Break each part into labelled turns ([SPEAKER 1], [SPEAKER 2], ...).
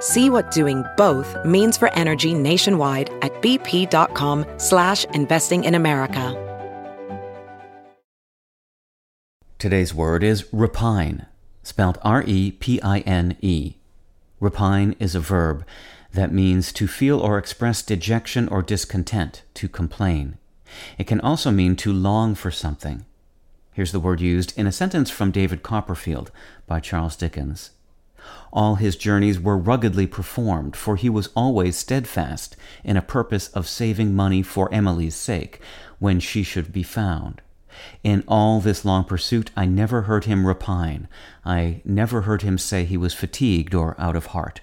[SPEAKER 1] See what doing both means for energy nationwide at bp.com slash investing in America.
[SPEAKER 2] Today's word is repine, spelled R-E-P-I-N-E. Repine is a verb that means to feel or express dejection or discontent, to complain. It can also mean to long for something. Here's the word used in a sentence from David Copperfield by Charles Dickens. All his journeys were ruggedly performed, for he was always steadfast in a purpose of saving money for Emily's sake, when she should be found. In all this long pursuit, I never heard him repine. I never heard him say he was fatigued or out of heart.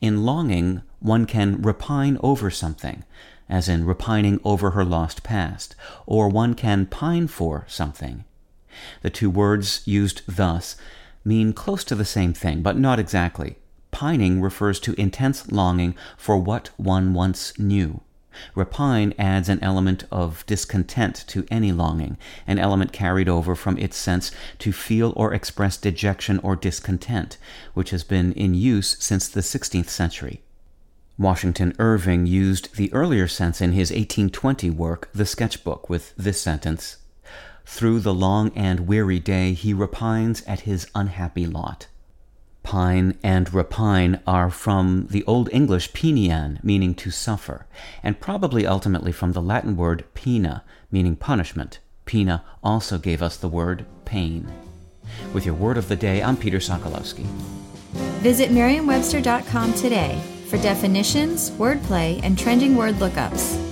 [SPEAKER 2] In longing, one can repine over something, as in repining over her lost past, or one can pine for something. The two words used thus mean close to the same thing, but not exactly. Pining refers to intense longing for what one once knew. Repine adds an element of discontent to any longing, an element carried over from its sense to feel or express dejection or discontent, which has been in use since the 16th century. Washington Irving used the earlier sense in his 1820 work, The Sketchbook, with this sentence Through the long and weary day he repines at his unhappy lot. Pine and repine are from the Old English pinian, meaning to suffer, and probably ultimately from the Latin word poena, meaning punishment. Poena also gave us the word pain. With your word of the day, I'm Peter Sokolowski.
[SPEAKER 3] Visit Merriam-Webster.com today for definitions, wordplay, and trending word lookups.